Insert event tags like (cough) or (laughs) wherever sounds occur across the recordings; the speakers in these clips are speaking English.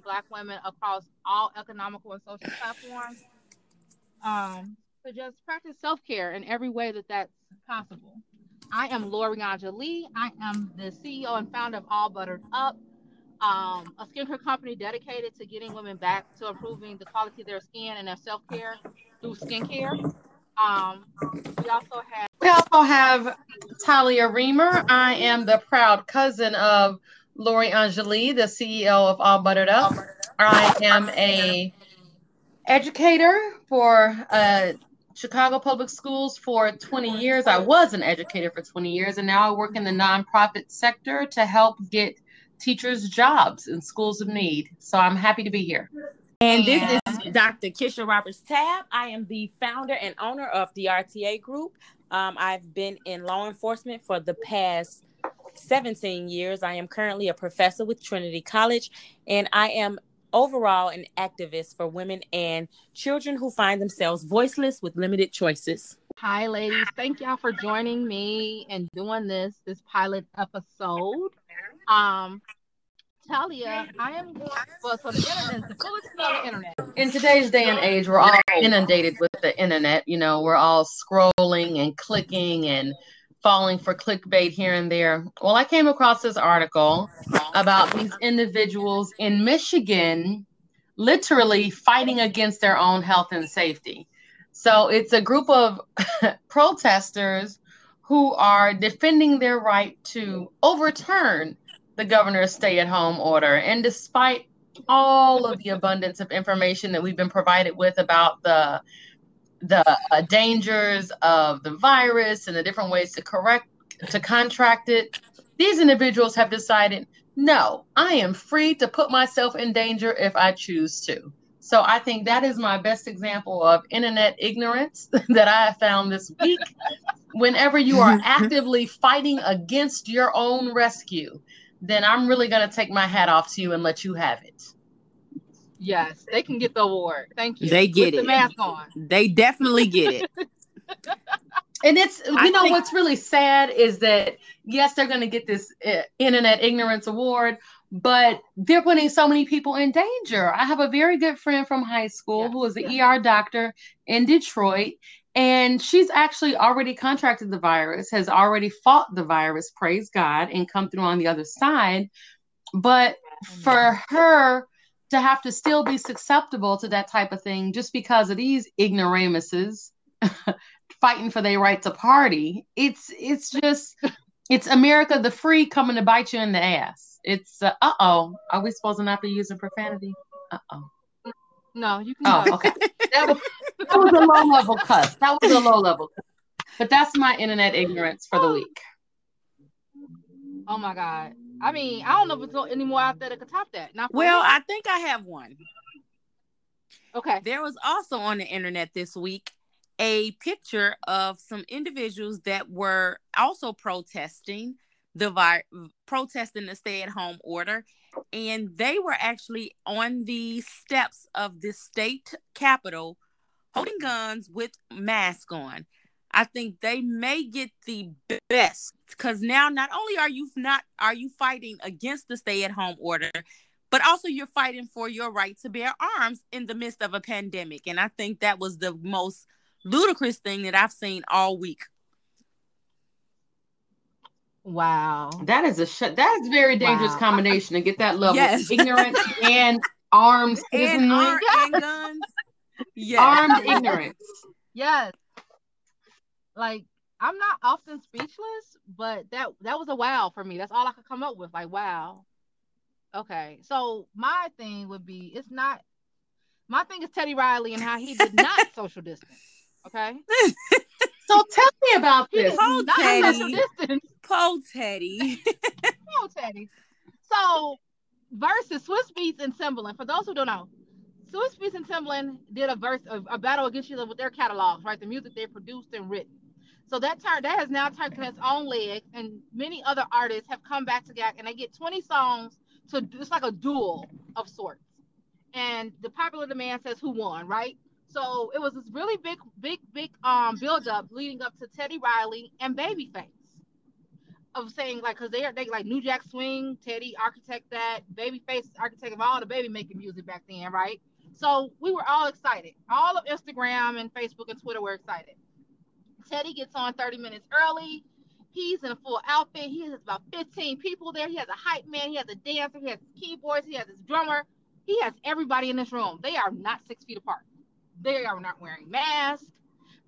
Black women across all economical and social platforms um, to just practice self care in every way that that's possible. I am Lori Angelie. I am the CEO and founder of All Buttered Up, um, a skincare company dedicated to getting women back to improving the quality of their skin and their self care through skincare. Um, we also have we also have Talia Reamer. I am the proud cousin of Lori Angelie, the CEO of All Buttered Up. I am a educator for uh, Chicago Public Schools for 20 years. I was an educator for 20 years, and now I work in the nonprofit sector to help get teachers jobs in schools of need. So I'm happy to be here. And this is Dr. Kisha Roberts Tab. I am the founder and owner of the RTA Group. Um, I've been in law enforcement for the past 17 years. I am currently a professor with Trinity College, and I am overall an activist for women and children who find themselves voiceless with limited choices. Hi, ladies. Thank y'all for joining me and doing this this pilot episode. Um, Talia, I am going well, so the internet, the fullest of the internet. In today's day and age, we're all inundated with the internet. You know, we're all scrolling and clicking and falling for clickbait here and there. Well, I came across this article about these individuals in Michigan literally fighting against their own health and safety. So it's a group of (laughs) protesters who are defending their right to overturn the governor's stay at home order. And despite all of the abundance of information that we've been provided with about the the uh, dangers of the virus and the different ways to correct to contract it. These individuals have decided no i am free to put myself in danger if i choose to. So i think that is my best example of internet ignorance (laughs) that i have found this week. Whenever you are actively fighting against your own rescue then i'm really going to take my hat off to you and let you have it Yes, they can get the award. Thank you. They get With it. The mask on. They definitely get it. (laughs) and it's you I know think- what's really sad is that yes they're going to get this uh, internet ignorance award but they're putting so many people in danger i have a very good friend from high school Yes, who is an yes. er doctor in detroit and she's actually already contracted the virus has already fought the virus praise god and come through on the other side but for her to have to still be susceptible to that type of thing just because of these ignoramuses (laughs) fighting for their right to party. It's it's just it's america the free coming to bite you in the ass. It's uh, uh-oh. Are we supposed to not be using profanity? Uh-oh. No, you can. oh okay. That was, that was a low level cuss. That was a low level cuss. but that's my internet ignorance for the week. Oh my God. I mean, I don't know if there's any more out there that could top that. Not well, me. I think I have one. okay. There was also on the internet this week a picture of some individuals that were also protesting the vi- protesting the stay at home order and they were actually on the steps of the state capitol holding guns with masks on i think they may get the best because now not only are you not are you fighting against the stay at home order but also you're fighting for your right to bear arms in the midst of a pandemic and i think that was the most ludicrous thing that i've seen all week Wow. that is a sh- that's a very dangerous Wow. combination to get that level Yes. ignorance (laughs) and armed and, citizenry arm, and guns yeah (laughs) armed ignorance Yes. Like I'm not often speechless, but that that was a wow for me. That's all I could come up with. Like wow. Okay. So my thing would be it's not my thing is Teddy Riley and how he did not (laughs) social distance. Okay. (laughs) so tell me about He this did not Teddy. social distance. Poe Teddy. (laughs) No, Teddy. So versus Swizz Beatz and Timbaland. For those who don't know, Swizz Beatz and Timbaland did a verse of a battle against each other with their catalogs, right? The music they produced and written. So that turned that has now turned to its own leg, and many other artists have come back to together, and they get 20 songs to it's like a duel of sorts. And the popular demand says who won, right? So it was this really big, big, big um build up leading up to Teddy Riley and Babyface. of saying like because they are they like New Jack Swing, Teddy architect that, Babyface architect of all the baby making music back then, right? So we were all excited. All of Instagram and Facebook and Twitter were excited. Teddy gets on 30 minutes early. He's in a full outfit. He has about 15 people there. He has a hype man. He has a dancer. He has keyboards. He has his drummer. He has everybody in this room. They are not six feet apart. They are not wearing masks.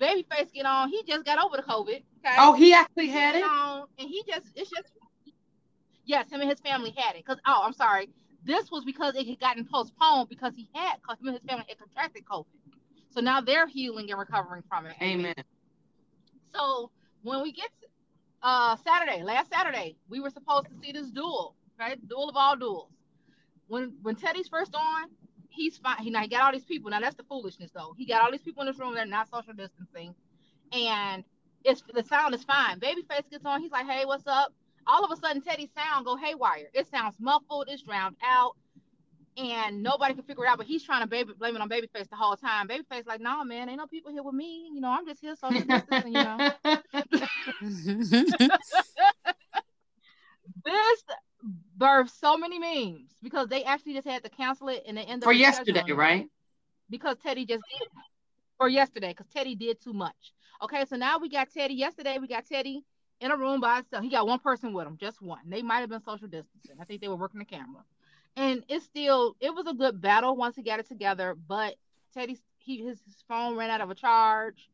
Babyface get on. He just got over the COVID. Okay. Oh, he actually had it. On, and he just it's just yes, him and his family had it. Cause oh, I'm sorry. This was because it had gotten postponed because he had him and his family had contracted COVID. So now they're healing and recovering from it. Amen. So when we get to, uh Saturday, last Saturday, we were supposed to see this duel, right? Duel of all duels. When when Teddy's first on, he's fine. He now he got all these people. Now that's the foolishness though. He got all these people in this room. They're not social distancing, and it's the sound is fine. Babyface gets on. He's like, "Hey, what's up?" All of a sudden, Teddy's sound go haywire. It sounds muffled. It's drowned out, and nobody can figure it out. But he's trying to baby, blame it on Babyface the whole time. Babyface like, "Nah, man, ain't no people here with me. You know, I'm just here social distancing. You know." (laughs) this birthed so many memes because they actually just had to cancel it and they ended for yesterday, right? Because Teddy just did for yesterday because Teddy did too much. Okay, so now we got Teddy. Yesterday we got Teddy in a room by himself. He got one person with him, just one. They might have been social distancing. I think they were working the camera. And it's still it was a good battle once he got it together, but Teddy he his, his phone ran out of a charge,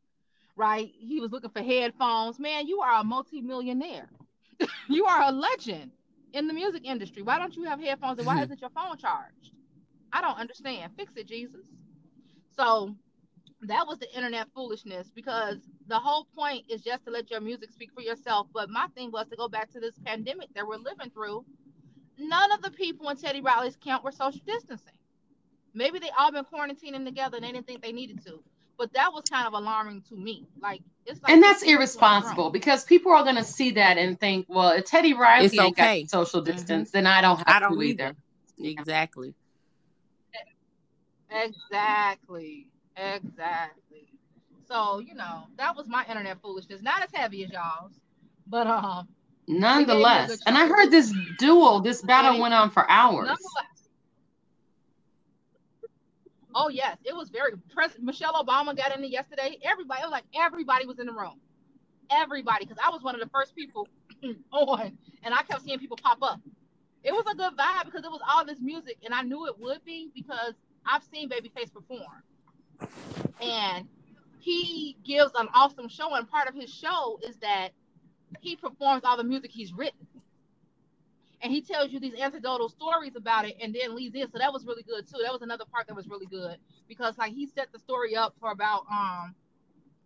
right? He was looking for headphones. Man, you are a multi-millionaire. (laughs) you are a legend in the music industry. Why don't you have headphones and why (laughs) isn't your phone charged? I don't understand. Fix it, Jesus. So that was the internet foolishness because the whole point is just to let your music speak for yourself. But my thing was to go back to this pandemic that we're living through. None of the people in Teddy Riley's camp were social distancing. Maybe they all been quarantining together and they didn't think they needed to but that was kind of alarming to me. Like it's like and that's irresponsible because people are gonna see that and think, well, if Teddy Riley it's ain't okay. got social mm-hmm. distance, mm-hmm. then I don't have I don't to either. either. Exactly. Exactly. Exactly. So you know that was my internet foolishness. Not as heavy as y'all's, but um. Nonetheless, and I heard this duel, this battle went on for hours. Oh yes, it was very. President Michelle Obama got in there yesterday. Everybody, it was like everybody was in the room. Everybody, because I was one of the first people (clears throat) on, and I kept seeing people pop up. It was a good vibe because it was all this music, and I knew it would be because I've seen Babyface perform, and he gives an awesome show. And part of his show is that he performs all the music he's written and he tells you these anecdotal stories about it and then leads in. So that was really good too. That was another part that was really good because like he set the story up for about um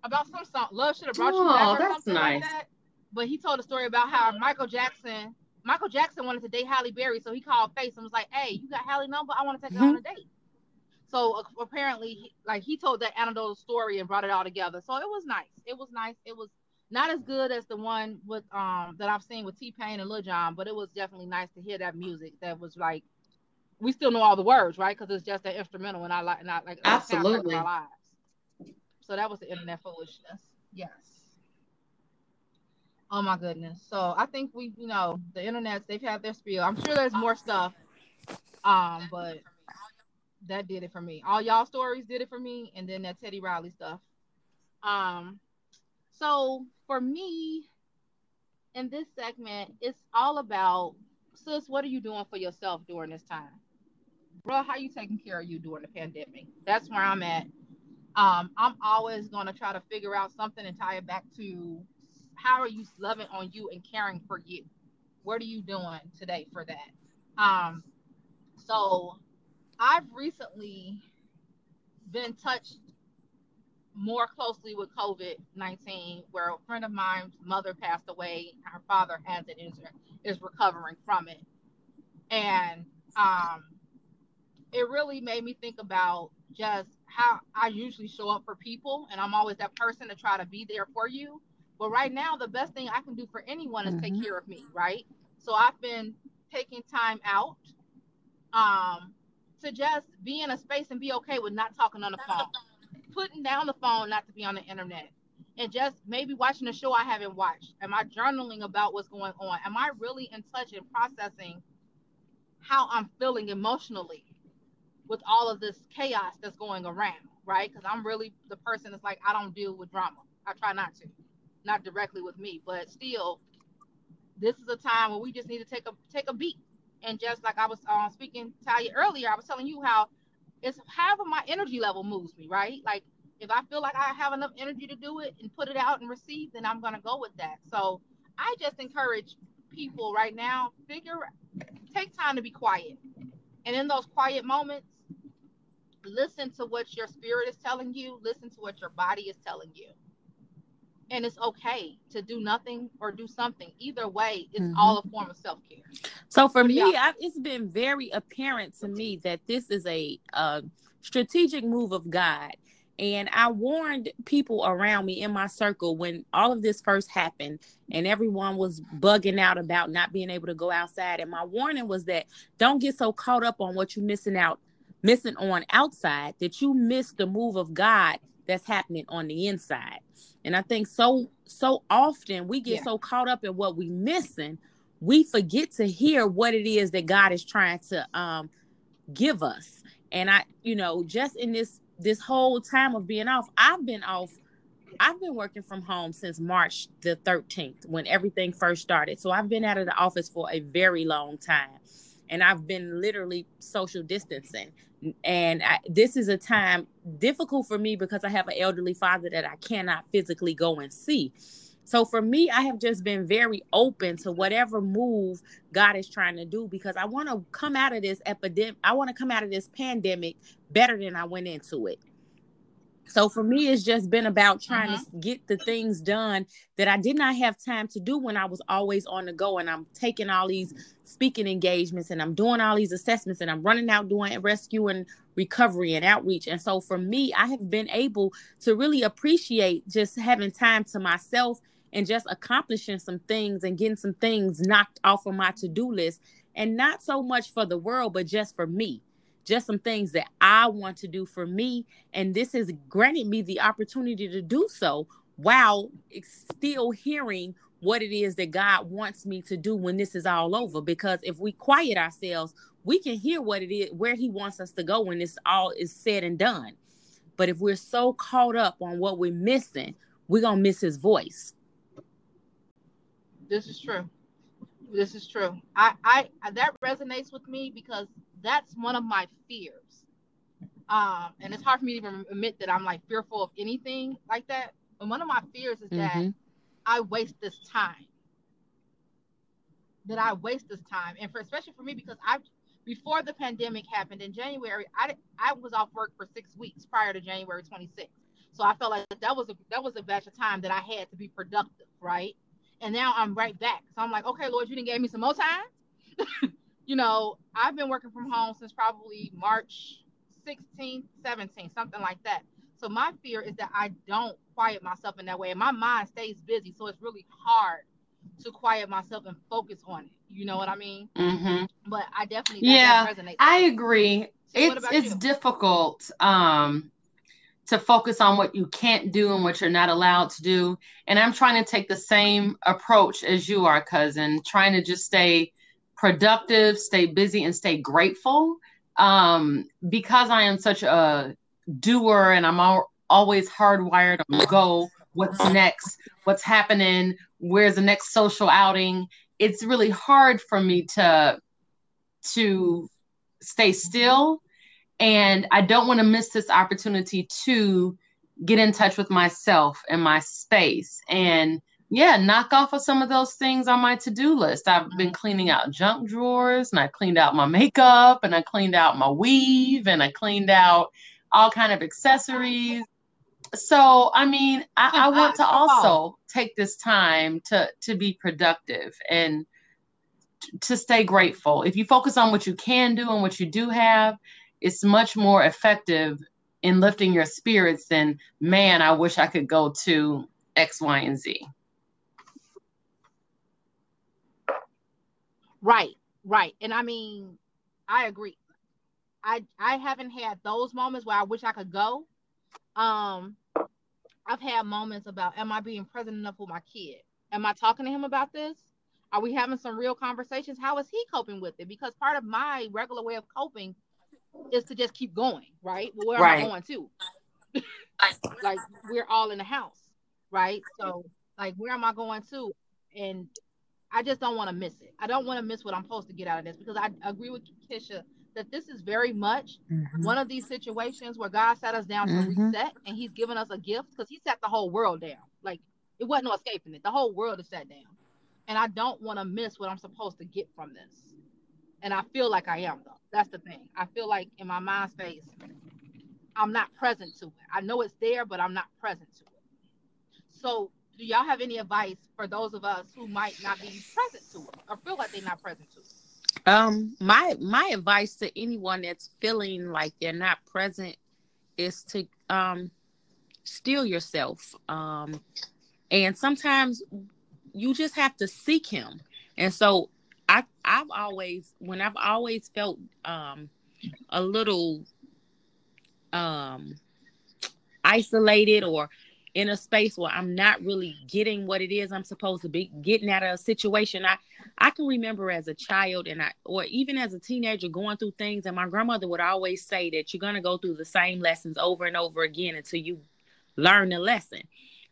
about some song Love Should Have Brought You Back or that's something nice. like that. But he told a story about how Michael Jackson Michael Jackson wanted to date Halle Berry, so he called Face and was like, "Hey, you got Halle number? I want to take mm-hmm. her on a date." So uh, apparently, like he told that anecdotal story and brought it all together. So it was nice. It was nice. It was not as good as the one with um that I've seen with T Pain and Lil Jon, but it was definitely nice to hear that music that was like we still know all the words, right? Because it's just an instrumental, and I like not like absolutely our lives. So that was the internet foolishness. Yes. Oh my goodness. So I think we, you know, the internet they've had their spiel. I'm sure there's more stuff, um, but that did it for me. All y'all stories did it for me, and then that Teddy Riley stuff. Um, so for me, in this segment, it's all about sis, what are you doing for yourself during this time? Bro, how are you taking care of you during the pandemic? That's where I'm at. Um, I'm always gonna try to figure out something and tie it back to how are you loving on you and caring for you? What are you doing today for that? Um, so I've recently been touched more closely with COVID 19, where a friend of mine's mother passed away. Her father has it, is, is recovering from it. And um, it really made me think about just how I usually show up for people. And I'm always that person to try to be there for you. But right now, the best thing I can do for anyone is mm-hmm. take care of me, right? So I've been taking time out um, to just be in a space and be okay with not talking on the phone putting down the phone not to be on the internet, and just maybe watching a show I haven't watched. Am I journaling about what's going on? Am I really in touch and processing how I'm feeling emotionally with all of this chaos that's going around, right? Because I'm really the person that's like, I don't deal with drama. I try not to, not directly with me, but still, this is a time where we just need to take a take a beat. And just like I was uh, speaking to you earlier, I was telling you how it's however my energy level moves me, right? Like if I feel like I have enough energy to do it and put it out and receive, then I'm gonna go with that. So I just encourage people right now, figure take time to be quiet. And in those quiet moments, listen to what your spirit is telling you, listen to what your body is telling you. And it's okay to do nothing or do something. Either way, it's mm-hmm. all a form of self care. So for me, I, it's been very apparent to me that this is a, a strategic move of God and I warned people around me in my circle when all of this first happened and everyone was bugging out about not being able to go outside. And my warning was that don't get so caught up on what you're missing out, missing on outside that you miss the move of God that's happening on the inside. And I think so so often we get yeah. so caught up in what we missing, we forget to hear what it is that God is trying to um give us. And I, you know, just in this this whole time of being off, I've been off. I've been working from home since March the 13th when everything first started. So I've been out of the office for a very long time. And I've been literally social distancing. And I, this is a time difficult for me because I have an elderly father that I cannot physically go and see. So for me, I have just been very open to whatever move God is trying to do because I want to come out of this epidemic. I want to come out of this pandemic better than I went into it. So for me, it's just been about trying to mm-hmm. get the things done that I did not have time to do when I was always on the go. And I'm taking all these speaking engagements and I'm doing all these assessments and I'm running out doing rescue and recovery and outreach. And so for me, I have been able to really appreciate just having time to myself and just accomplishing some things and getting some things knocked off of my to-do list and not so much for the world but just for me just some things that I want to do for me and this has granted me the opportunity to do so while still hearing what it is that God wants me to do when this is all over. Because if we quiet ourselves we can hear what it is where he wants us to go when this all is said and done. But if we're so caught up on what we're missing we're going to miss his voice. This is true. This is true. I, I that resonates with me because that's one of my fears. Um, and it's hard for me to even admit that I'm like fearful of anything like that. But one of my fears is mm-hmm. that I waste this time. That I waste this time, and for especially for me because I, before the pandemic happened in January, I I was off work for six weeks prior to January 26th. So I felt like that was a that was a batch of time that I had to be productive, right? And now I'm right back. So I'm like, okay, Lord, you didn't give me some more time. (laughs) you know, I've been working from home since probably March 16th, 17th, something like that. So my fear is that I don't quiet myself in that way, and my mind stays busy. So it's really hard to quiet myself and focus on it. You know what I mean? Mm-hmm. But I definitely yeah, I agree. So it's it's you? difficult. Um, to focus on what you can't do and what you're not allowed to do. And I'm trying to take the same approach as you are, cousin, trying to just stay productive, stay busy, and stay grateful. Um, because I am such a doer and I'm all, always hardwired on go, what's next, what's happening, where's the next social outing. It's really hard for me to to stay still and I don't want to miss this opportunity to get in touch with myself and my space. And yeah, knock off of some of those things on my to-do list. I've been cleaning out junk drawers and I cleaned out my makeup and I cleaned out my weave and I cleaned out all kind of accessories. So I mean, I, I want to also take this time to to be productive and to stay grateful. If you focus on what you can do and what you do have, it's much more effective in lifting your spirits than man i wish i could go to x y and z right right and i mean i agree i i haven't had those moments where i wish i could go um I've had moments about am I being present enough with my kid? Am I talking to him about this? Are we having some real conversations? How is he coping with it? Because part of my regular way of coping is to just keep going, right? Well, where right. am I going to? (laughs) like we're all in the house, right? So like where am I going to? And I just don't want to miss it. I don't want to miss what I'm supposed to get out of this because I agree with Kisha that this is very much mm-hmm. one of these situations where God sat us down mm-hmm. to reset and He's given us a gift because He set the whole world down. Like it wasn't no escaping it. The whole world is sat down. And I don't want to miss what I'm supposed to get from this. And I feel like I am though. That's the thing. I feel like in my mind space, I'm not present to it. I know it's there, but I'm not present to it. So do y'all have any advice for those of us who might not be present to it or feel like they're not present to it? Um, my my advice to anyone that's feeling like they're not present is to um steal yourself. Um and sometimes you just have to seek him. And so I I've always when I've always felt um a little um isolated or in a space where I'm not really getting what it is I'm supposed to be getting out of a situation. I I can remember as a child and I or even as a teenager going through things and my grandmother would always say that you're going to go through the same lessons over and over again until you learn the lesson.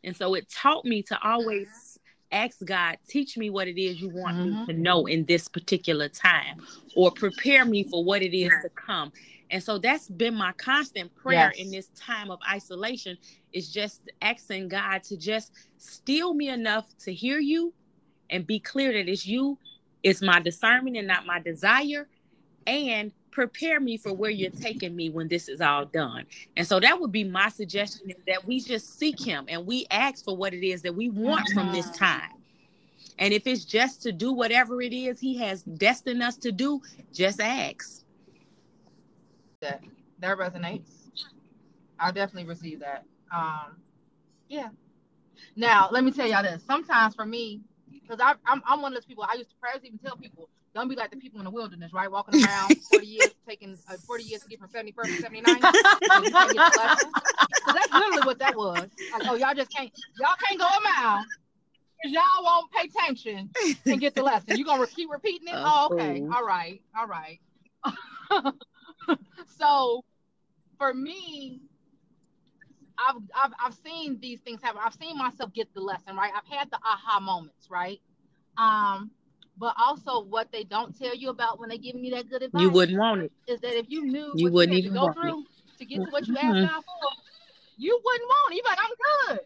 And so it taught me to always ask God, teach me what it is you want mm-hmm. me to know in this particular time or prepare me for what it is to come. And so that's been my constant prayer yes. in this time of isolation is just asking God to just steal me enough to hear you and be clear that it's you, it's my discernment and not my desire, and prepare me for where you're taking me when this is all done. And so that would be my suggestion is that we just seek him and we ask for what it is that we want from this time. And if it's just to do whatever it is he has destined us to do, just ask that that resonates. I definitely receive that. Um, yeah. Now let me tell y'all this. Sometimes for me, because I'm I'm one of those people. I used to prayers even tell people don't be like the people in the wilderness, right? Walking around (laughs) 40 years, taking uh, 40 years to get from 71st to 79. (laughs) so that's literally what that was. Like, oh, y'all just can't, y'all can't go a mile because y'all won't pay attention and get the lesson. You're gonna keep repeating it? Oh, okay. All right. All right. (laughs) so for me, I've, I've I've seen these things happen. I've seen myself get the lesson, right? I've had the aha moments, right? Um, but also what they don't tell you about when they give me that good advice. You wouldn't want it. Is that if you knew you wouldn't you even go through it. to get to what you asked mm-hmm. God for, you wouldn't want it. You'd be like, I'm good.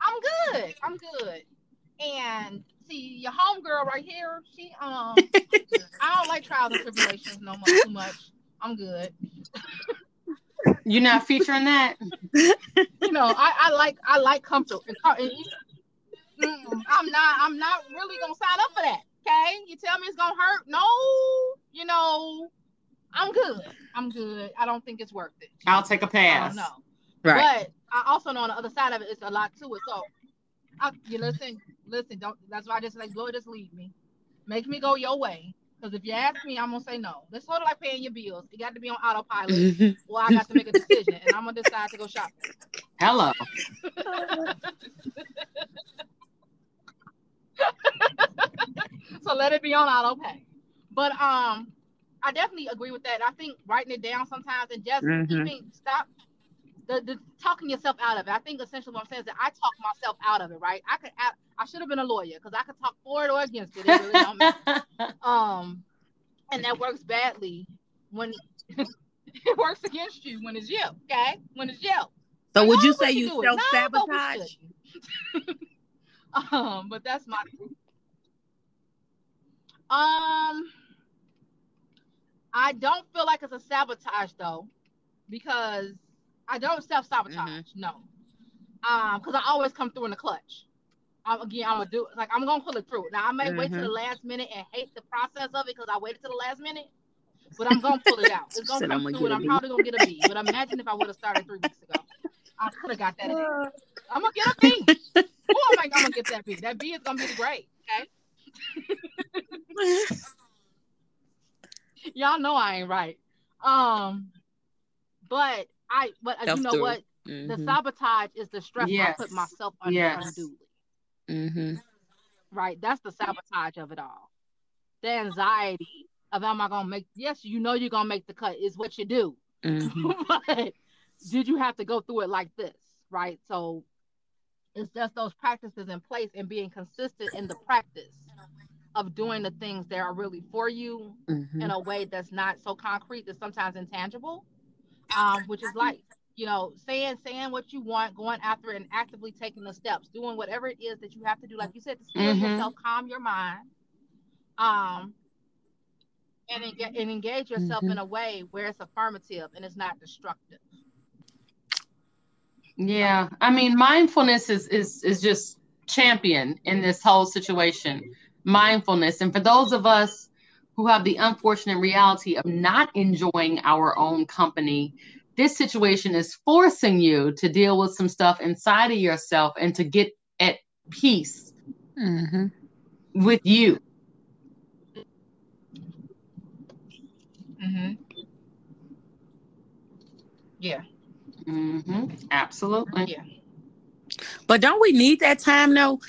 I'm good. I'm good. And see your homegirl right here, she um I don't like trials and tribulations no more too much. I'm good. (laughs) You're not featuring that. you know, I, I like I like comfort. Mm, I'm not I'm not really gonna sign up for that. Okay, you tell me it's gonna hurt. No, you know, I'm good. I'm good. I don't think it's worth it. I'll take a pass. No, right. But I also know on the other side of it, it's a lot to it. So, I, you listen, listen. Don't. That's why I just like Lord, just lead me, make me go your way. Because if you ask me, I'm gonna say no. It's sort of like paying your bills. You got to be on autopilot, (laughs) or I got to make a decision, and I'm gonna decide to go shopping. Hello. (laughs) so let it be on autopay. But um, I definitely agree with that. I think writing it down sometimes and just mm-hmm. keeping stop the, the talking yourself out of it. I think essentially what I'm saying is that I talk myself out of it, right? I could I, I should have been a lawyer because I could talk for it or against it. It really don't matter. (laughs) um, and that works badly when (laughs) it works against you when it's you. Okay, when it's you. So like, would you say you, self sabotage? (laughs) um, but that's my. Um, I don't feel like it's a sabotage though, because I don't self sabotage. Mm-hmm. No, um, because I always come through in the clutch. I'm, again, I'm gonna do it like I'm gonna pull it through. Now I may mm-hmm. wait to the last minute and hate the process of it because I waited to the last minute, but I'm gonna pull it out. It's (laughs) gonna come through, and I'm probably gonna get a B. But imagine if I would have started three weeks ago, I could have got that. i I'm gonna get a B. Who am I gonna get that B? That B is gonna be the grade. Okay. (laughs) (laughs) Y'all know I ain't right. Um, but I but uh, you know what? Mm-hmm. The sabotage is the stress yes. I put myself under yes. unduly. Mm-hmm. Right, that's the sabotage of it all. The anxiety of am I gonna make? Yes, you know you're gonna make the cut. Is what you do. Mm-hmm. (laughs) but did you have to go through it like this? Right. So it's just those practices in place and being consistent in the practice of doing the things that are really for you mm-hmm. in a way that's not so concrete, that sometimes intangible, um, which is life. You know, saying saying what you want, going after it, and actively taking the steps, doing whatever it is that you have to do, like you said, to still mm-hmm. yourself, calm your mind, um, and, and engage yourself mm-hmm. in a way where it's affirmative and it's not destructive. Yeah, I mean, mindfulness is is is just champion in this whole situation. Mindfulness, and for those of us who have the unfortunate reality of not enjoying our own company, this situation is forcing you to deal with some stuff inside of yourself and to get at peace mm-hmm. with you. Mm-hmm. Yeah. Mm-hmm. Absolutely. Yeah. But don't we need that time though?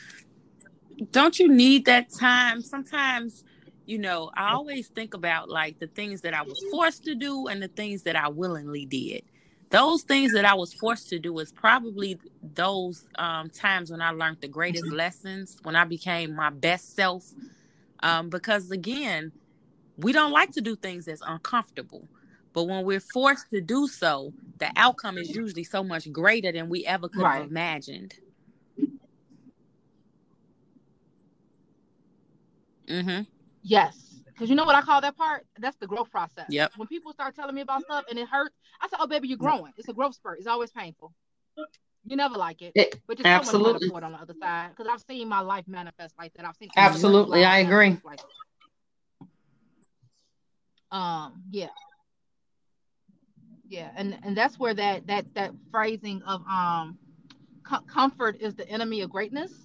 Don't you need that time? Sometimes, you know, I always think about like the things that I was forced to do and the things that I willingly did. Those things that I was forced to do is probably those um, times when I learned the greatest lessons, when I became my best self. Um, because again, we don't like to do things that's uncomfortable. But when we're forced to do so, the outcome is usually so much greater than we ever could right. have imagined. Mm-hmm. Yes. Because you know what I call that part? That's the growth process. Yep. When people start telling me about stuff and it hurts, I say, Oh, baby, you're growing. It's a growth spurt. It's always painful. You never like it. it but just absolutely. so much on the other side. Because I've seen my life manifest like that. I've seen absolutely I agree. Like um, yeah yeah and and that's where that that that phrasing of um co- comfort is the enemy of greatness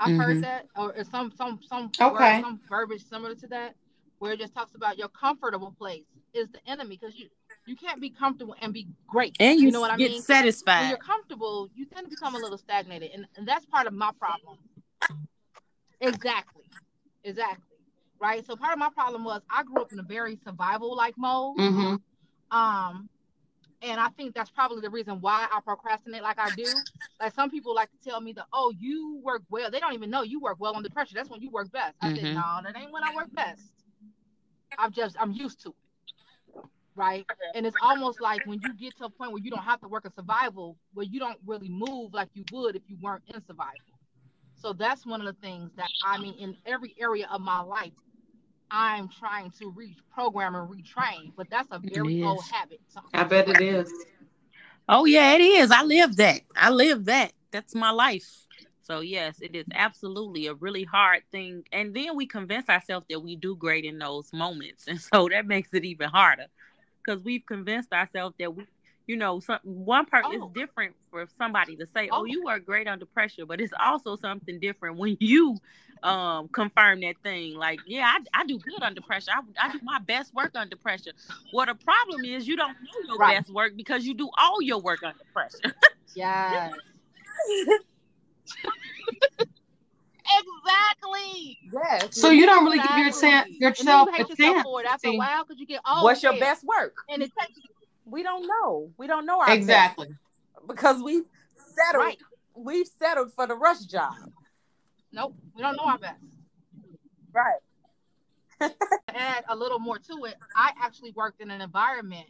i've mm-hmm. heard that or some some some okay. word, some verbiage similar to that where it just talks about your comfortable place is the enemy because you you can't be comfortable and be great and you, you know what i mean satisfied when you're comfortable you tend to become a little stagnated and, and that's part of my problem exactly exactly right? So part of my problem was I grew up in a very survival like mode. Mm-hmm. Um, and I think that's probably the reason why I procrastinate like I do. Like some people like to tell me that, oh, you work well. They don't even know you work well under pressure. That's when you work best. I mm-hmm. said, no, that ain't when I work best. I'm just I'm used to it. Right. And it's almost like when you get to a point where you don't have to work a survival, where you don't really move like you would if you weren't in survival. So that's one of the things that I mean in every area of my life, I'm trying to reprogram and retrain, but that's a very old habit. I bet it is. Oh yeah, it is. I live that. I live that. That's my life. So yes, it is absolutely a really hard thing. And then we convince ourselves that we do great in those moments. (laughs) And so that makes it even harder. Because we've convinced ourselves that we you know, some one part oh. is different for somebody to say, "Oh, you work great under pressure," but it's also something different when you um confirm that thing. Like, yeah, I, I do good under pressure. I, I do my best work under pressure. Well, the problem is you don't do your right. best work because you do all your work under pressure. (laughs) yes. exactly. Yes. So you don't really exactly. give your, yourself a chance. After a while, because you get oh, what's your best work? And it takes we don't know. We don't know our exactly because we settled. Right. We've settled for the rush job. Nope, we don't know our best. Right. (laughs) add a little more to it, I actually worked in an environment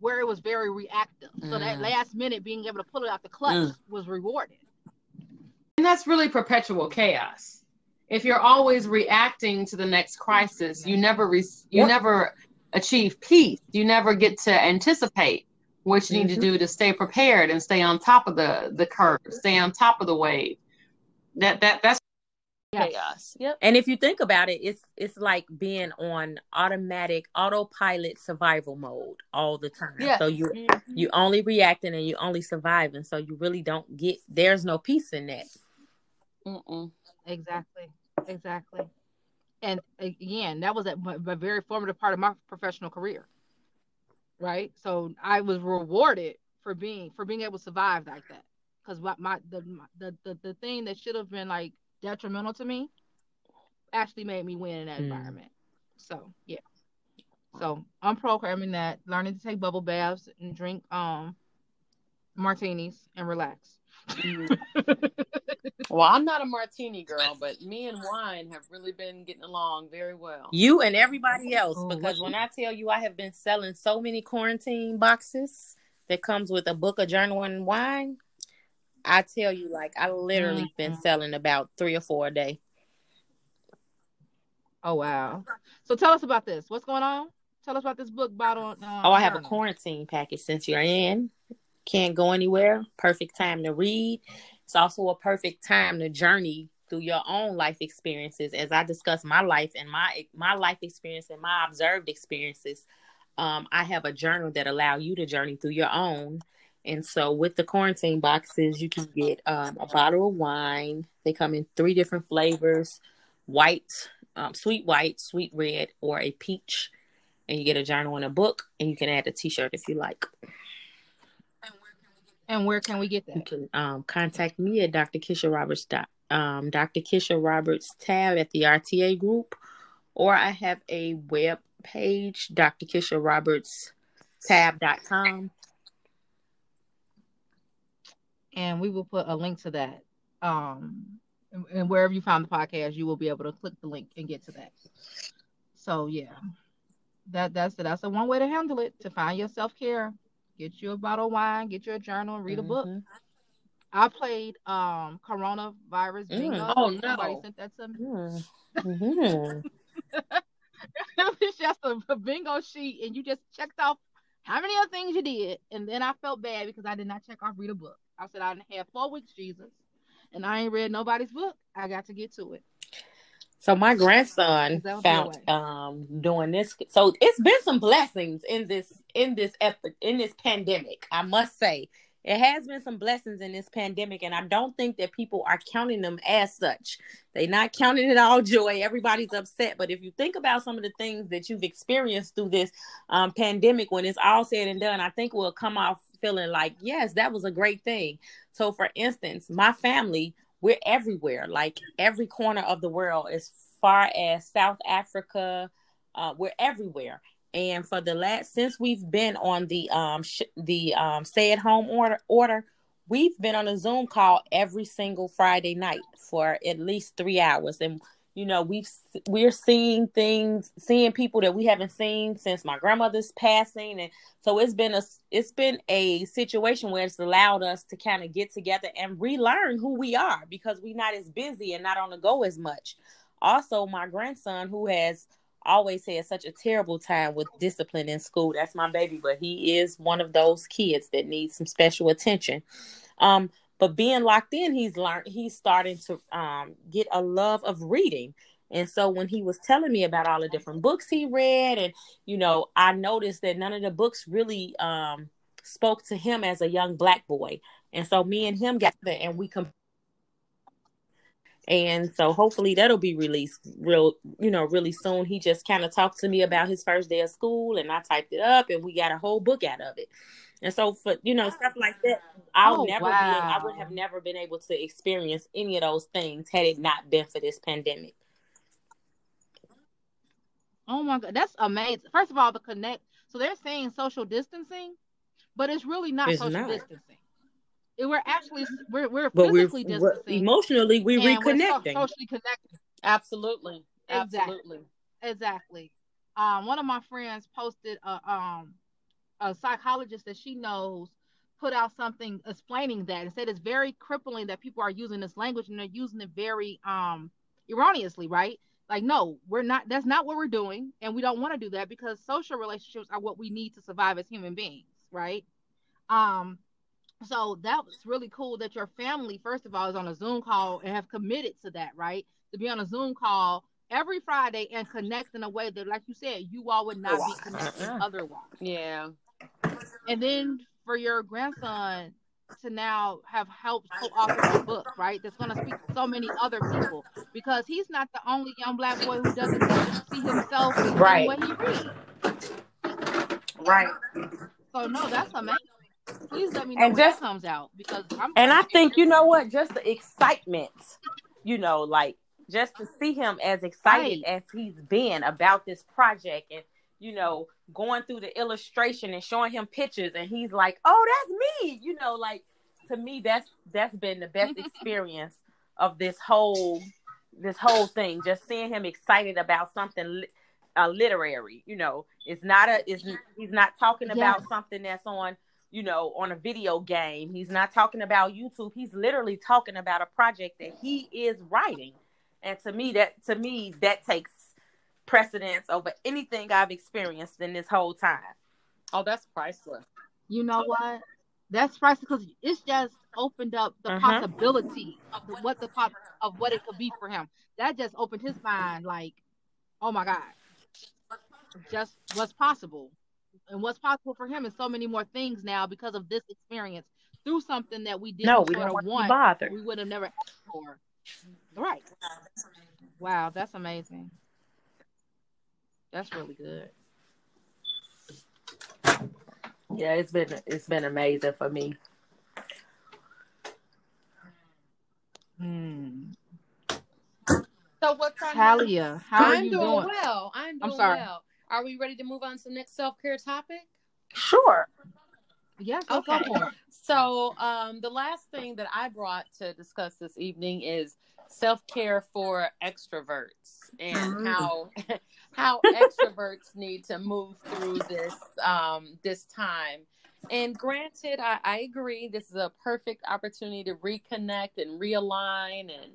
where it was very reactive. Mm. So that mm. last minute being able to pull it out the clutch mm. was rewarded. And that's really perpetual chaos. If you're always reacting to the next crisis, you never re- you yep. never achieve peace. You never get to anticipate what you need mm-hmm. to do to stay prepared and stay on top of the the curve, stay on top of the wave. That that that's chaos. Yep. And if you think about it, it's it's like being on automatic autopilot survival mode all the time. Yeah. So you mm-hmm. you only reacting and you only surviving. So you really don't get there's no peace in that. Mm-mm. Exactly. Exactly and again, that was a, a very formative part of my professional career. right? So I was rewarded for being for being able to survive like that. Because my, my the, the the the thing that should have been like detrimental to me actually made me win in that mm. environment. So yeah. So I'm programming that, learning to take bubble baths and drink um martinis and relax. (laughs) Well, I'm not a martini girl, but me and wine have really been getting along very well. You and everybody else, oh, because when I tell you I have been selling so many quarantine boxes that comes with a book, a journal, and wine, I tell you, like I literally mm-hmm. been selling about three or four a day. Oh wow! So tell us about this. What's going on? Tell us about this book bottle. Um, oh, I have journal. a quarantine package since you're in. Can't go anywhere. Perfect time to read. It's also a perfect time to journey through your own life experiences. As I discuss my life and my my life experience and my observed experiences, um, I have a journal that allow you to journey through your own. And so, with the quarantine boxes, you can get um, a bottle of wine. They come in three different flavors: white, um, sweet white, sweet red, or a peach. And you get a journal and a book, and you can add a T-shirt if you like. And where can we get that? You can um, contact me at Dr. Kisha Roberts. Dot, um, Dr. Kisha Roberts tab at the RTA group, or I have a web page, Dr. Kisha Roberts tab.com. And we will put a link to that. Um, and, and wherever you found the podcast, you will be able to click the link and get to that. So yeah, that that's that's a one way to handle it to find your self care Get you a bottle of wine, get you a journal, read mm-hmm. a book. Mm-hmm. I played um coronavirus bingo. Mm. Oh no! Somebody sent that to me. Mm. Mm-hmm. (laughs) it was just a, a, bingo sheet, and you just checked off how many other things you did, and then I felt bad because I did not check off read a book. I said I had four weeks, Jesus, and I ain't read nobody's book. I got to get to it. So my grandson found um doing this. So it's been some blessings in this in this epic in this pandemic. I must say it has been some blessings in this pandemic, and I don't think that people are counting them as such. They're not counting it all (laughs) joy. Everybody's upset, but if you think about some of the things that you've experienced through this um, pandemic, when it's all said and done, I think we'll come off feeling like, yes, that was a great thing. So, for instance, my family we're everywhere, like every corner of the world, as far as South Africa. Uh, we're everywhere. And for the last since we've been on the um sh- the um stay at home order order, we've been on a Zoom call every single Friday night for at least three hours, and you know we've we're seeing things seeing people that we haven't seen since my grandmother's passing. And so it's been a it's been a situation where it's allowed us to kind of get together and relearn who we are because we're not as busy and not on the go as much. Also my grandson who has always had such a terrible time with discipline in school. That's my baby but he is one of those kids that needs some special attention. Um but being locked in, he's learned he's starting to um, get a love of reading. And so when he was telling me about all the different books he read, and you know, I noticed that none of the books really um, spoke to him as a young black boy. And so me and him got there, and we come. And so hopefully that'll be released real, you know, really soon. He just kind of talked to me about his first day of school, and I typed it up, and we got a whole book out of it. And so for you know stuff like that, I'll oh, never wow. be I would have never been able to experience any of those things had it not been for this pandemic. Oh my god, that's amazing. First of all, the connect so they're saying social distancing, but it's really not it's social not. distancing. We're actually we're we're but physically we're, distancing. We're, emotionally we reconnecting. We're socially connecting. Absolutely. Absolutely. Exactly. Um, one of my friends posted a um a psychologist that she knows put out something explaining that and said it's very crippling that people are using this language and they're using it very um erroneously, right? Like, no, we're not that's not what we're doing, and we don't want to do that because social relationships are what we need to survive as human beings, right? Um, so that was really cool that your family, first of all, is on a Zoom call and have committed to that, right? To be on a Zoom call every Friday and connect in a way that, like you said, you all would not be connected otherwise. Yeah. And then for your grandson to now have helped co-author a book, right? That's going to speak to so many other people because he's not the only young black boy who doesn't see himself right. what he reads. Right. So no, that's amazing. Please let me know and when just, comes out because I'm. And I think you know what, just the excitement, you know, like just to see him as excited right. as he's been about this project and you know going through the illustration and showing him pictures and he's like oh that's me you know like to me that's that's been the best (laughs) experience of this whole this whole thing just seeing him excited about something uh, literary you know. It's not a is he's not talking about yeah. something that's on you know on a video game. He's not talking about youtube. He's literally talking about a project that he is writing. And to me, that to me that takes precedence over anything I've experienced in this whole time. Oh, that's priceless. You know what? That's priceless because it's just opened up the uh-huh. possibility of what the pop of what it could be for him. That just opened his mind. Like, oh my god, just what's possible, and what's possible for him is so many more things now because of this experience through something that we didn't no, we sort of want. We would have never asked for. Right. Wow, that's amazing. That's really good. Yeah, it's been it's been amazing for me. Hmm. So what's on Talia? How I'm are you doing, doing? well. I'm doing I'm sorry. well. Are we ready to move on to the next self care topic? Sure. Yeah. Okay. So um, the last thing that I brought to discuss this evening is self care for extroverts and mm-hmm. how (laughs) how extroverts need to move through this um, this time. And granted, I, I agree, this is a perfect opportunity to reconnect and realign and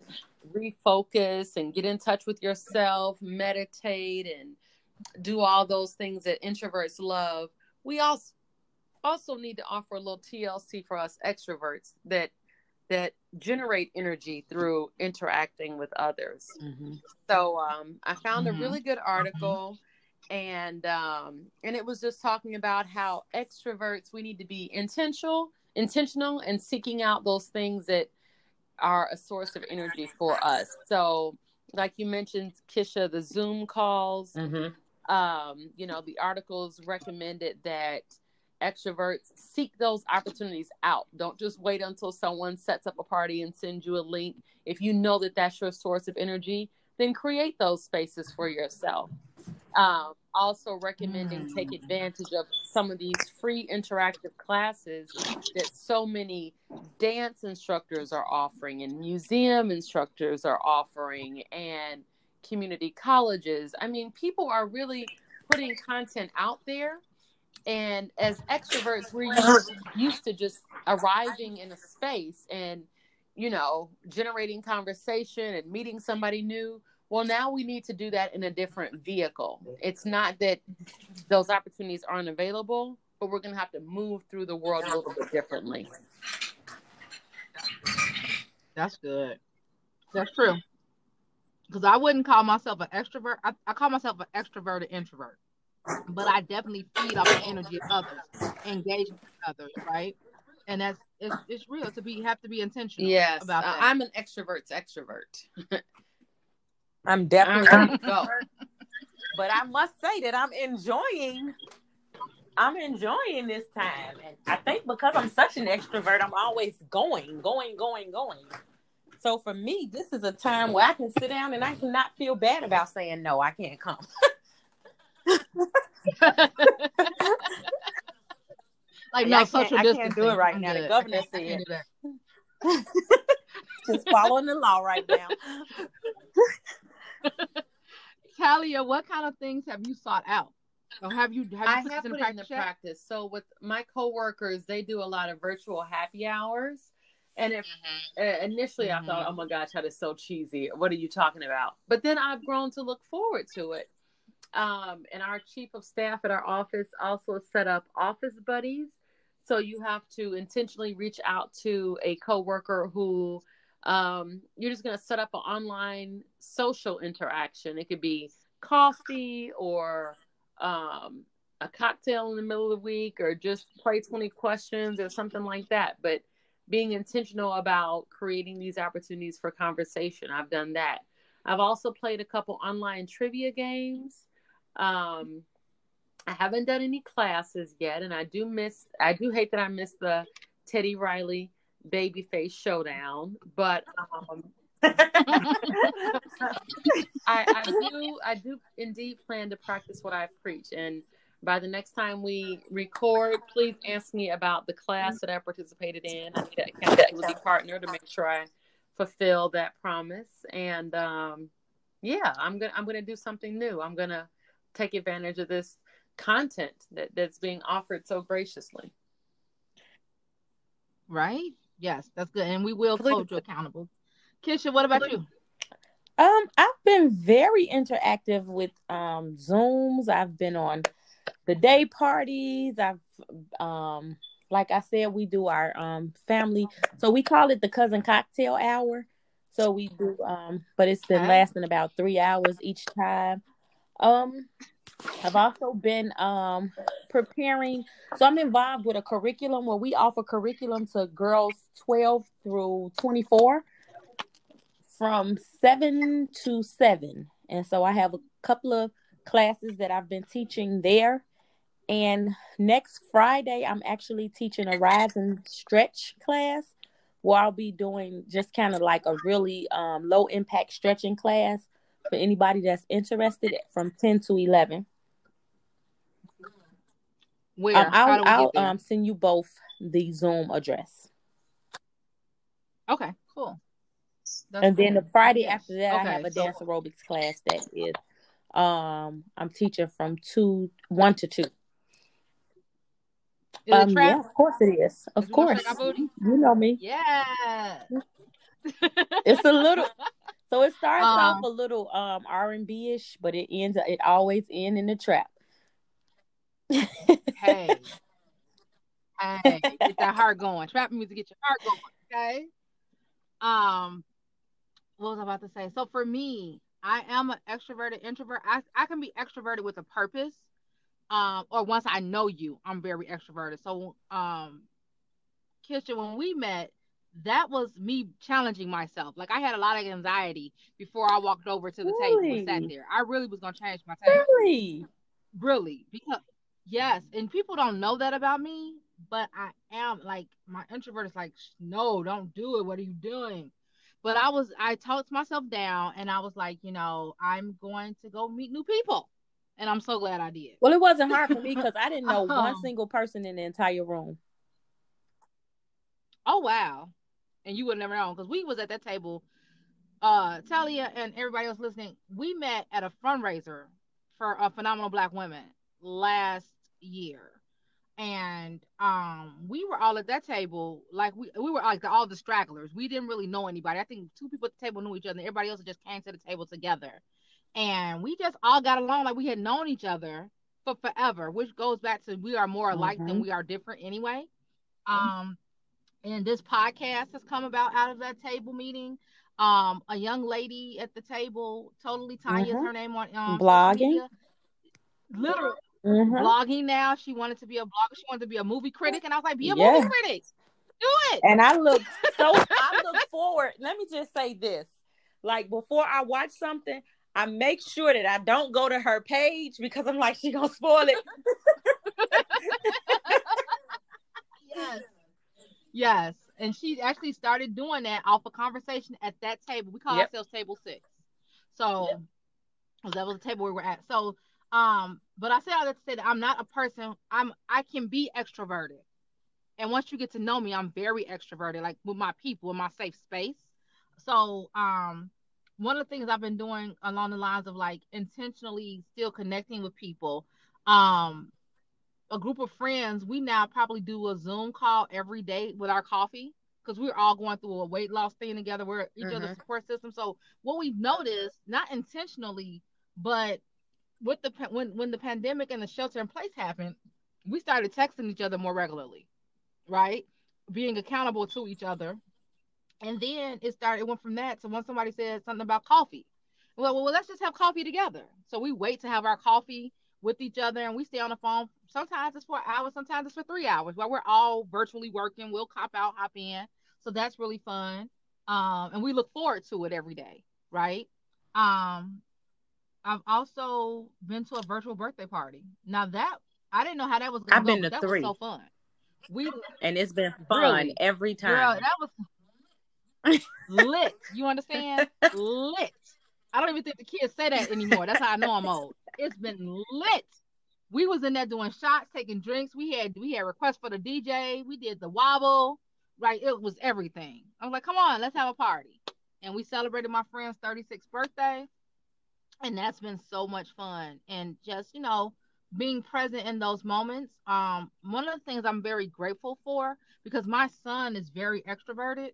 refocus and get in touch with yourself, meditate, and do all those things that introverts love. We also also need to offer a little TLC for us extroverts that that generate energy through interacting with others. Mm-hmm. So um, I found mm-hmm. a really good article, and um, and it was just talking about how extroverts we need to be intentional, intentional, and seeking out those things that are a source of energy for us. So, like you mentioned, Kisha, the Zoom calls. Mm-hmm. Um, you know, the articles recommended that extroverts seek those opportunities out. Don't just wait until someone sets up a party and sends you a link. If you know that that's your source of energy then create those spaces for yourself. Um, also recommending take advantage of some of these free interactive classes that so many dance instructors are offering and museum instructors are offering and community colleges. I mean people are really putting content out there and as extroverts, we're used, used to just arriving in a space and, you know, generating conversation and meeting somebody new. Well, now we need to do that in a different vehicle. It's not that those opportunities aren't available, but we're going to have to move through the world a little bit differently. That's good. That's true. Because I wouldn't call myself an extrovert. I, I call myself an extroverted introvert but I definitely feed off the energy of others, engage with others, right? And that's it's, it's real to be have to be intentional. Yes, about that. I'm an extrovert's extrovert. (laughs) I'm definitely go. (laughs) but I must say that I'm enjoying. I'm enjoying this time, and I think because I'm such an extrovert, I'm always going, going, going, going. So for me, this is a time where I can sit down and I cannot feel bad about saying no, I can't come. (laughs) (laughs) like no social I can't do it right now. The governor said (laughs) just following the law right now. (laughs) Talia, what kind of things have you sought out? Or have you have you I put have put it into practice. So with my coworkers, they do a lot of virtual happy hours. And if mm-hmm. uh, initially mm-hmm. I thought, mm-hmm. oh my gosh, that is so cheesy. What are you talking about? But then I've grown to look forward to it. Um, and our chief of staff at our office also set up office buddies. So you have to intentionally reach out to a coworker who um, you're just going to set up an online social interaction. It could be coffee or um, a cocktail in the middle of the week or just play 20 questions or something like that. But being intentional about creating these opportunities for conversation. I've done that. I've also played a couple online trivia games. Um, I haven't done any classes yet, and I do miss. I do hate that I missed the Teddy Riley Babyface Showdown, but um, (laughs) I, I do. I do indeed plan to practice what I preach, and by the next time we record, please ask me about the class that I participated in. I need an accountability partner to make sure I fulfill that promise. And um, yeah, I'm gonna I'm gonna do something new. I'm gonna take advantage of this content that, that's being offered so graciously. Right? Yes, that's good. And we will hold you accountable. Kisha, what about you? Um, I've been very interactive with um Zooms. I've been on the day parties. I've um like I said, we do our um family so we call it the cousin cocktail hour. So we do um but it's been lasting about three hours each time. Um I've also been um preparing so I'm involved with a curriculum where we offer curriculum to girls 12 through 24 from 7 to 7. And so I have a couple of classes that I've been teaching there. And next Friday, I'm actually teaching a rise and stretch class where I'll be doing just kind of like a really um, low impact stretching class for anybody that's interested from 10 to 11. Where? Um, I'll, I'll um, send you both the Zoom address. Okay, cool. That's and cool. then the Friday after that, okay, I have a so... dance aerobics class that is um I'm teaching from two one to two. Um, yeah, of course it is. Of course, you know me. Yeah, it's a little. So it starts um, off a little um R and B ish, but it ends. It always ends in the trap. (laughs) hey, hey, get that heart going. Trap music, to get your heart going. Okay. Um, what was I about to say? So for me, I am an extroverted introvert. I, I can be extroverted with a purpose. Um, or once I know you, I'm very extroverted. So, um, Kisha, when we met, that was me challenging myself. Like I had a lot of anxiety before I walked over to the really? table and sat there. I really was gonna change my table. Really? Really. Because yes, and people don't know that about me, but I am like my introvert is like, no, don't do it. What are you doing? But I was I talked myself down and I was like, you know, I'm going to go meet new people. And I'm so glad I did. Well, it wasn't hard for me (laughs) because I didn't know one uh-huh. single person in the entire room. Oh wow. And you would never know because we was at that table. Uh Talia and everybody else listening, we met at a fundraiser for a phenomenal black women last year. And um we were all at that table like we we were like the, all the stragglers. We didn't really know anybody. I think two people at the table knew each other And everybody else just came to the table together. And we just all got along like we had known each other for forever which goes back to we are more alike mm-hmm. than we are different anyway. Um and this podcast has come about out of that table meeting um a young lady at the table totally tanya mm-hmm. is her name on um, blogging literally mm-hmm. blogging now. She wanted to be a blogger. She wanted to be a movie critic, and I was like, "Be a movie critic, do it." And I look so. (laughs) I look forward. Let me just say this: like before I watch something, I make sure that I don't go to her page because I'm like, she gonna spoil it. (laughs) yes, yes, and she actually started doing that off a conversation at that table. We call yep. ourselves Table Six. So yep. that was the table we were at. So um, but I say all that to say that I'm not a person. I'm I can be extroverted, and once you get to know me, I'm very extroverted, like with my people, in my safe space. So, um, one of the things I've been doing along the lines of like intentionally still connecting with people, um, a group of friends, we now probably do a Zoom call every day with our coffee because we're all going through a weight loss thing together. We're each mm-hmm. other's support system. So what we've noticed, not intentionally, but with the when when the pandemic and the shelter in place happened, we started texting each other more regularly, right? Being accountable to each other. And then it started, it went from that to when somebody said something about coffee. Well, well, let's just have coffee together. So we wait to have our coffee with each other and we stay on the phone. Sometimes it's for hours, sometimes it's for three hours while we're all virtually working. We'll cop out, hop in. So that's really fun. Um, and we look forward to it every day, right? Um, I've also been to a virtual birthday party. Now that I didn't know how that was going I've to been to that three. was so fun. We and it's been fun Really? every girl, time. that was lit. You understand? (laughs) lit. I don't even think the kids say that anymore. That's how I know I'm old. It's been lit. We was in there doing shots, taking drinks. We had we had requests for the DJ. We did the wobble. Right, it was everything. I was like, come on, let's have a party. And we celebrated my friend's 36th birthday. And that's been so much fun. And just, you know, being present in those moments. Um, one of the things I'm very grateful for because my son is very extroverted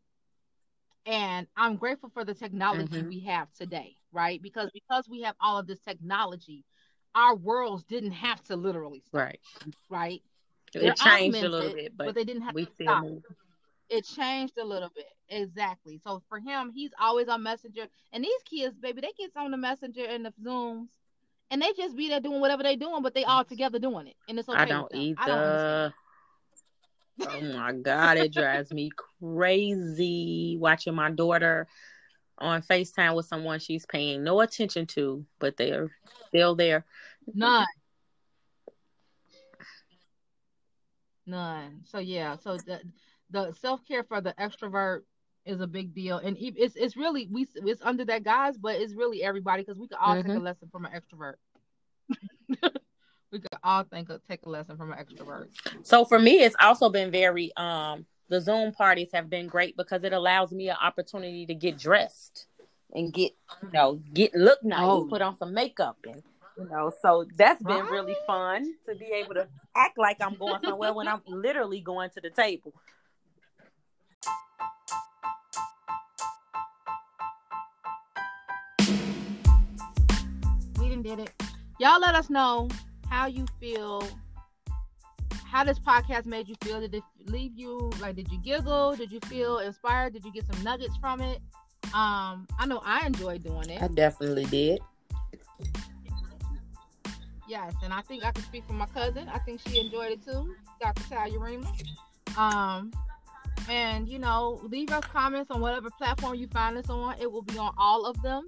and I'm grateful for the technology Mhm. we have today, right? Because because we have all of this technology, our worlds didn't have to literally stop, Right. right? It They're changed a little bit, but, they didn't have we to stop. move. It changed a little bit, exactly. So for him, he's always on Messenger, and these kids, baby, they get on the Messenger and the Zooms, and they just be there doing whatever they're doing, but they all together doing it, and it's okay. I don't either. I don't oh my god, it drives me crazy watching my daughter on FaceTime with someone she's paying no attention to, but they're still there. None. None. So yeah, so the the self care for the extrovert is a big deal, and it's it's really we it's under that guys, but it's really everybody because we could all take a Mhm. lesson from an extrovert. (laughs) we could all think of, take a lesson from an extrovert. So for me, it's also been very um the Zoom parties have been great because it allows me an opportunity to get dressed and get you know get look nice, Oh. put on some makeup and you know so that's been really ah. fun to be able to act like I'm going somewhere when I'm literally going to the table. We didn't did it. Y'all let us know how you feel. How this podcast made you feel? Did it leave you like? Did you giggle? Did you feel inspired? Did you get some nuggets from it? Um, I know I enjoyed doing it. I definitely did. Yes, and I think I can speak for my cousin. I think she enjoyed it too, Dr. Rima. Um, and you know, leave us comments on whatever platform you find us on. It will be on all of them.